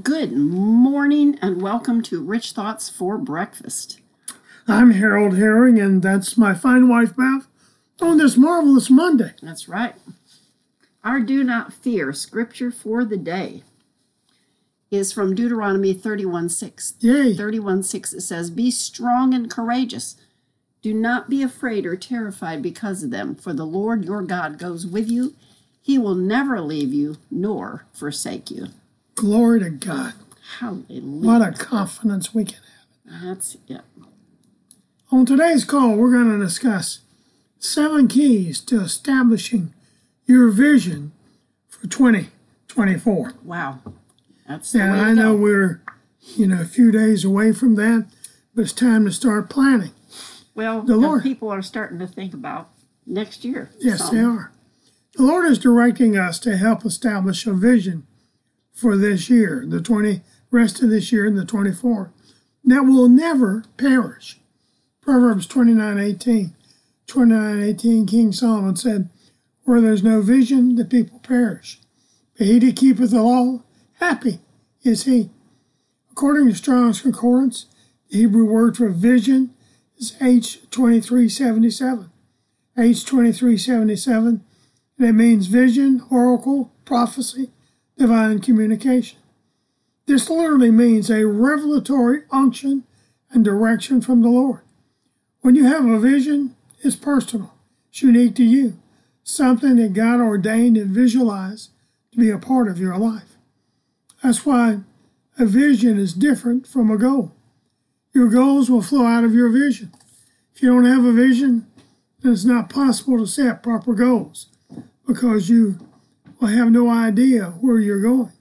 Good morning and welcome to Rich Thoughts for Breakfast. I'm Harold Herring, and that's my fine wife, Beth, on this marvelous Monday. That's right. Our do not fear scripture for the day is from Deuteronomy 31 6. Yay. 31 6 it says, Be strong and courageous. Do not be afraid or terrified because of them, for the Lord your God goes with you. He will never leave you nor forsake you. Glory to God. Hallelujah. What a confidence we can have. That's it. On today's call, we're going to discuss seven keys to establishing your vision for 2024. Wow. That's And I know we're, you know, a few days away from that, but it's time to start planning. Well, the Lord. people are starting to think about next year. Yes, So, they are. The Lord is directing us to help establish a vision for this year, the 20 rest of this year and the 24, that will never perish. Proverbs 29 18. 29 18, King Solomon said, Where there's no vision, the people perish. But he that keepeth the law, happy is he. According to Strong's Concordance, the Hebrew word for vision is H2377. H2377, and it means vision, oracle, prophecy, divine communication. This literally means a revelatory unction and direction from the Lord. When you have a vision, it's personal, it's unique to you, something that God ordained and visualized to be a part of your life. That's why a vision is different from a goal. Your goals will flow out of your vision. If you don't have a vision, then it's not possible to set proper goals because you will have no idea where you're going.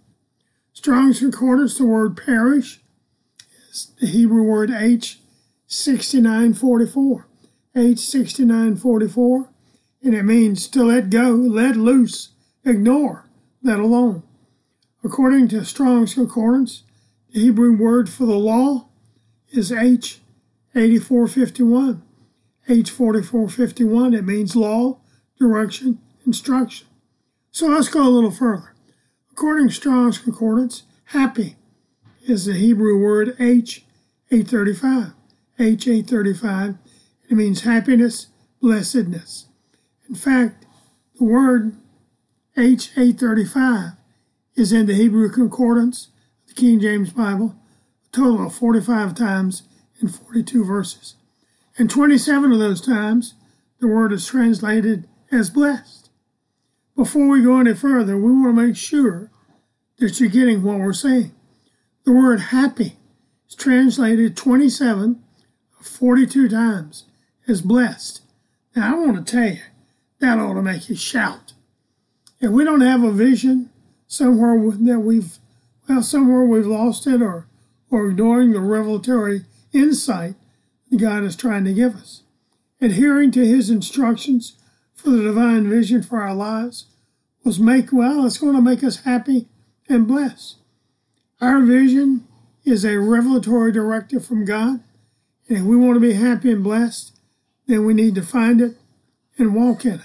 Strong's Concordance, the word perish is the Hebrew word H6944. H6944, and it means to let go, let loose, ignore, let alone. According to Strong's Concordance, the Hebrew word for the law is H8451. H4451, it means law, direction, instruction. So let's go a little further. According to Strong's Concordance, happy is the Hebrew word H835. H835, it means happiness, blessedness. In fact, the word H835 is in the Hebrew Concordance, the King James Bible, a total of 45 times in 42 verses. And 27 of those times, the word is translated as blessed. Before we go any further, we want to make sure that you're getting what we're saying. The word happy is translated 27 of 42 times as blessed. Now, I want to tell you, that ought to make you shout. If we don't have a vision somewhere that we've, well, somewhere we've lost it or, or ignoring the revelatory insight that God is trying to give us. Adhering to his instructions for the divine vision for our lives was make well, it's going to make us happy and blessed. Our vision is a revelatory directive from God, and if we want to be happy and blessed, then we need to find it and walk in it.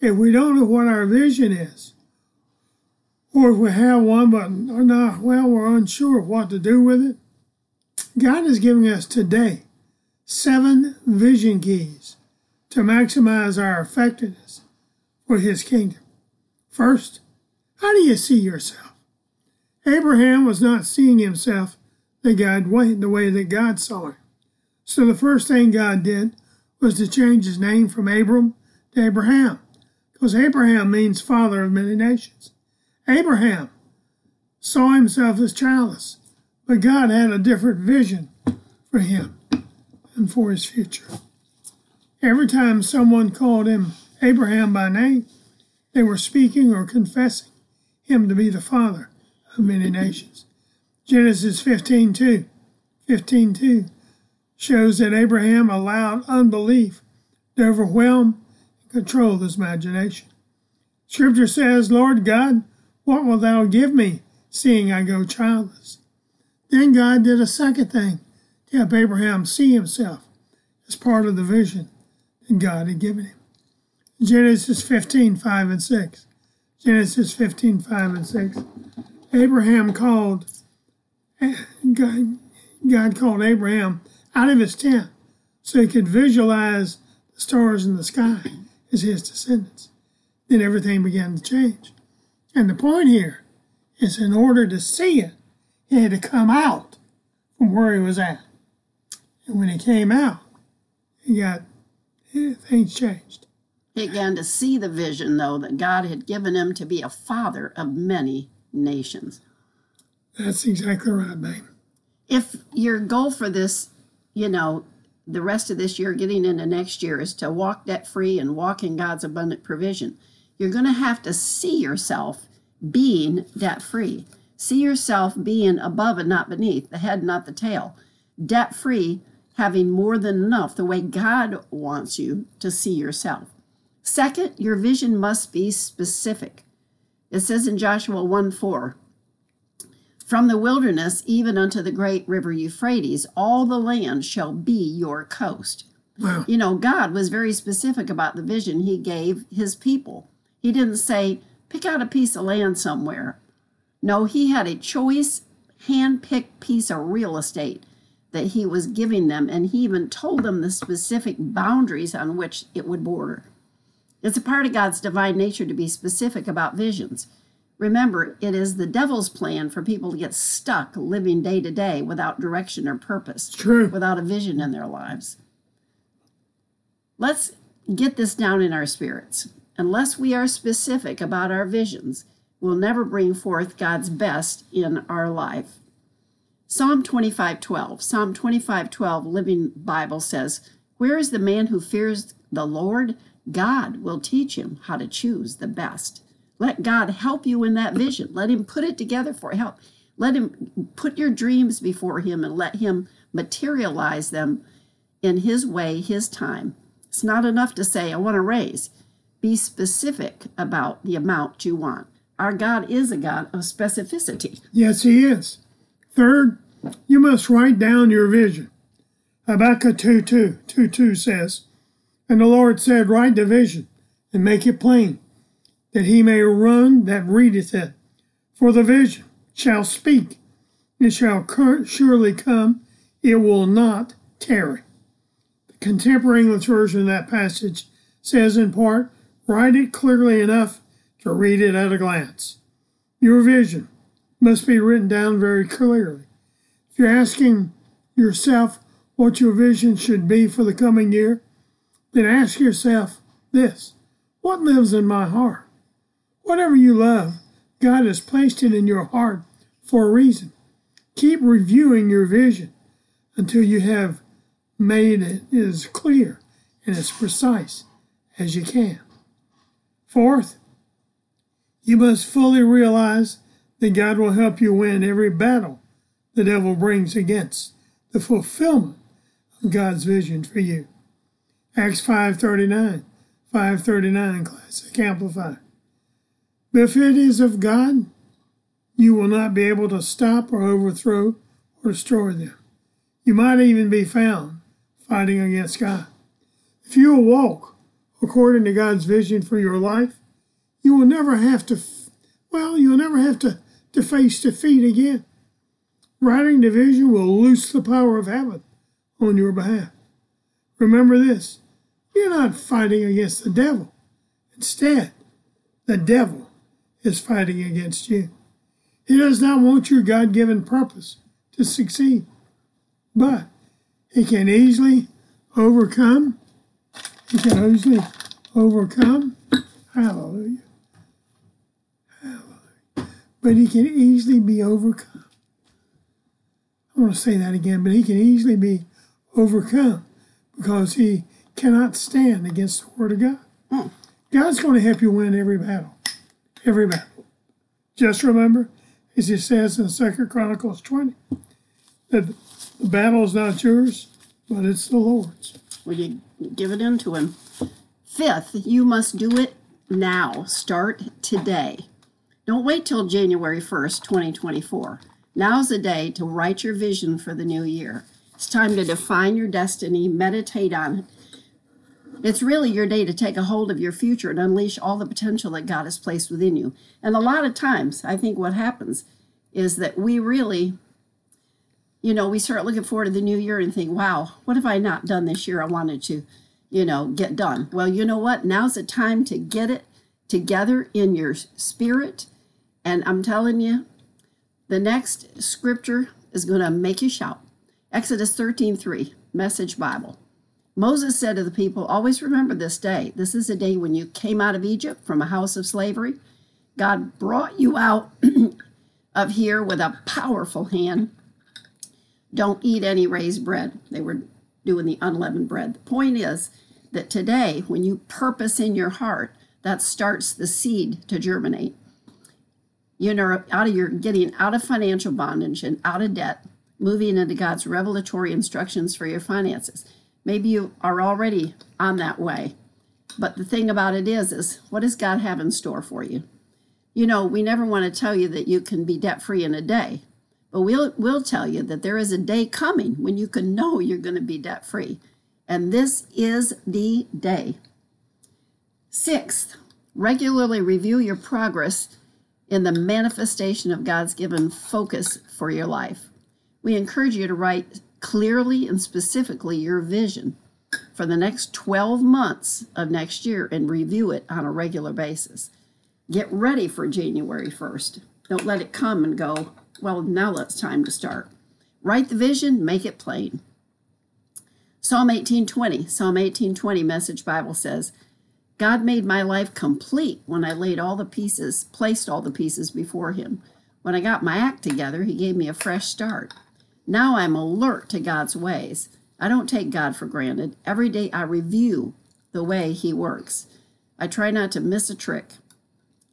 If we don't know what our vision is, or if we have one but are not, well, we're unsure what to do with it, God is giving us today seven vision keys to maximize our effectiveness for his kingdom. First, how do you see yourself? Abraham was not seeing himself the God way, the way that God saw him. So the first thing God did was to change his name from Abram to Abraham, because Abraham means father of many nations. Abraham saw himself as childless, but God had a different vision for him and for his future. Every time someone called him Abraham by name, they were speaking or confessing him to be the father of many nations. Genesis 15:2 15:2 shows that Abraham allowed unbelief to overwhelm and control his imagination. Scripture says, Lord God, what wilt thou give me, seeing I go childless? Then God did a second thing to help Abraham see himself as part of the vision God had given him. Genesis 15, 5 and 6. Genesis 15, 5 and 6. Abraham called, God, God called Abraham out of his tent so he could visualize the stars in the sky as his descendants. Then everything began to change. And the point here is in order to see it, he had to come out from where he was at. And when he came out, he got things changed. He began to see the vision, though, that God had given him to be a father of many nations. That's exactly right, babe. If your goal for this, you know, the rest of this year, getting into next year, is to walk debt free and walk in God's abundant provision, you're going to have to see yourself being debt free. See yourself being above and not beneath, the head, not the tail. Debt free, having more than enough, the way God wants you to see yourself. Second, your vision must be specific. It says in Joshua 1 4, from the wilderness even unto the great river Euphrates, all the land shall be your coast. Wow. You know, God was very specific about the vision he gave his people. He didn't say, pick out a piece of land somewhere. No, he had a choice, hand picked piece of real estate that he was giving them, and he even told them the specific boundaries on which it would border. It's a part of God's divine nature to be specific about visions. Remember, it is the devil's plan for people to get stuck living day to day without direction or purpose, True. without a vision in their lives. Let's get this down in our spirits. Unless we are specific about our visions, we'll never bring forth God's best in our life. Psalm 25:12. Psalm 25:12 Living Bible says, "Where is the man who fears the Lord? God will teach him how to choose the best." Let God help you in that vision. Let him put it together for help. Let him put your dreams before him and let him materialize them in his way, his time. It's not enough to say, I want to raise. Be specific about the amount you want. Our God is a God of specificity. Yes, he is. Third, you must write down your vision. Habakkuk 2 2, 2, 2 says, And the Lord said, Write the vision and make it plain, that he may run that readeth it. For the vision shall speak, it shall surely come, it will not tarry. The contemporary English version of that passage says in part, Write it clearly enough to read it at a glance. Your vision must be written down very clearly. If you're asking yourself what your vision should be for the coming year, then ask yourself this What lives in my heart? Whatever you love, God has placed it in your heart for a reason. Keep reviewing your vision until you have made it as clear and as precise as you can. Fourth, you must fully realize that God will help you win every battle the devil brings against the fulfillment of God's vision for you. Acts 5.39, 539 Classic Amplified. But if it is of God, you will not be able to stop or overthrow or destroy them. You might even be found fighting against God. If you will walk according to God's vision for your life, you will never have to, well, you'll never have to, to face defeat again. Writing division will loose the power of heaven on your behalf. Remember this you're not fighting against the devil. Instead, the devil is fighting against you. He does not want your God given purpose to succeed, but he can easily overcome. He can easily overcome. Hallelujah. But he can easily be overcome. I want to say that again, but he can easily be overcome because he cannot stand against the word of God. Mm. God's going to help you win every battle. Every battle. Just remember, as it says in Second Chronicles 20, that the battle is not yours, but it's the Lord's. Will you give it in to him? Fifth, you must do it now. Start today. Don't wait till January 1st, 2024. Now's the day to write your vision for the new year. It's time to define your destiny, meditate on it. It's really your day to take a hold of your future and unleash all the potential that God has placed within you. And a lot of times, I think what happens is that we really, you know, we start looking forward to the new year and think, wow, what have I not done this year I wanted to, you know, get done? Well, you know what? Now's the time to get it together in your spirit. And I'm telling you, the next scripture is going to make you shout. Exodus 13 3, Message Bible. Moses said to the people, Always remember this day. This is the day when you came out of Egypt from a house of slavery. God brought you out of here with a powerful hand. Don't eat any raised bread. They were doing the unleavened bread. The point is that today, when you purpose in your heart, that starts the seed to germinate. You know, out of your getting out of financial bondage and out of debt, moving into God's revelatory instructions for your finances. Maybe you are already on that way. But the thing about it is, is what does God have in store for you? You know, we never want to tell you that you can be debt free in a day, but we'll we'll tell you that there is a day coming when you can know you're going to be debt free. And this is the day. Sixth, regularly review your progress in the manifestation of God's given focus for your life. We encourage you to write clearly and specifically your vision for the next 12 months of next year and review it on a regular basis. Get ready for January 1st. Don't let it come and go, well, now it's time to start. Write the vision, make it plain. Psalm 18:20, Psalm 18:20 Message Bible says, God made my life complete when I laid all the pieces, placed all the pieces before him. When I got my act together, he gave me a fresh start. Now I'm alert to God's ways. I don't take God for granted. Every day I review the way he works. I try not to miss a trick.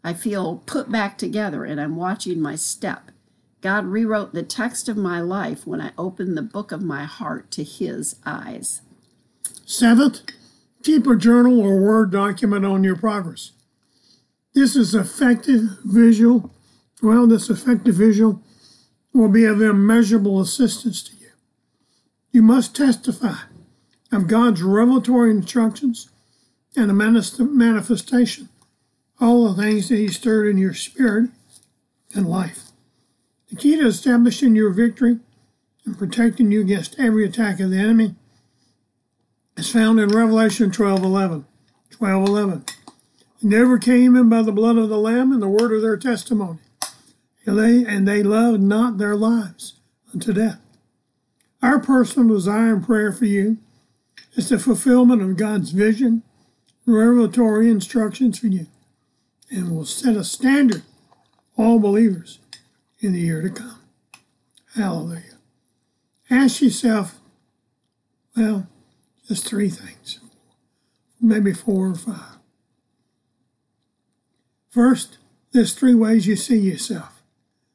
I feel put back together and I'm watching my step. God rewrote the text of my life when I opened the book of my heart to his eyes. Seventh, keep a journal or Word document on your progress. This is effective visual. Well, this effective visual will be of immeasurable assistance to you. You must testify of God's revelatory instructions and the manifestation, all the things that He stirred in your spirit and life. The key to establishing your victory and protecting you against every attack of the enemy is found in Revelation 12 11. 12 11. And they overcame him by the blood of the Lamb and the word of their testimony. And they, and they loved not their lives unto death. Our personal desire and prayer for you is the fulfillment of God's vision, revelatory instructions for you, and will set a standard all believers in the year to come. Hallelujah. Ask yourself, well, just three things, maybe four or five. First, there's three ways you see yourself.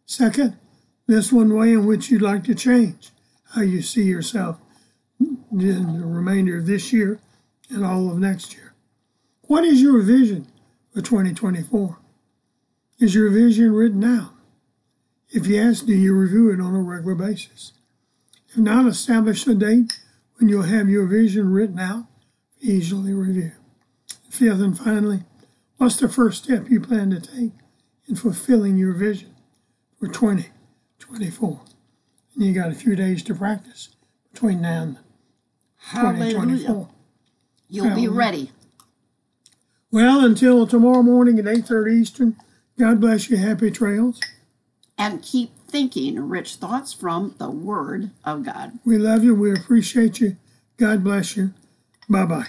Second, there's one way in which you'd like to change how you see yourself in the remainder of this year and all of next year. What is your vision for 2024? Is your vision written out? If yes, do you review it on a regular basis? If not, establish a date when you'll have your vision written out, easily review. Fifth and finally, what's the first step you plan to take in fulfilling your vision for 2024? And you got a few days to practice between now and Hallelujah. 2024. You'll be ready. Well, until tomorrow morning at 8.30 Eastern, God bless you. Happy trails. And keep thinking rich thoughts from the Word of God. We love you. We appreciate you. God bless you. Bye-bye.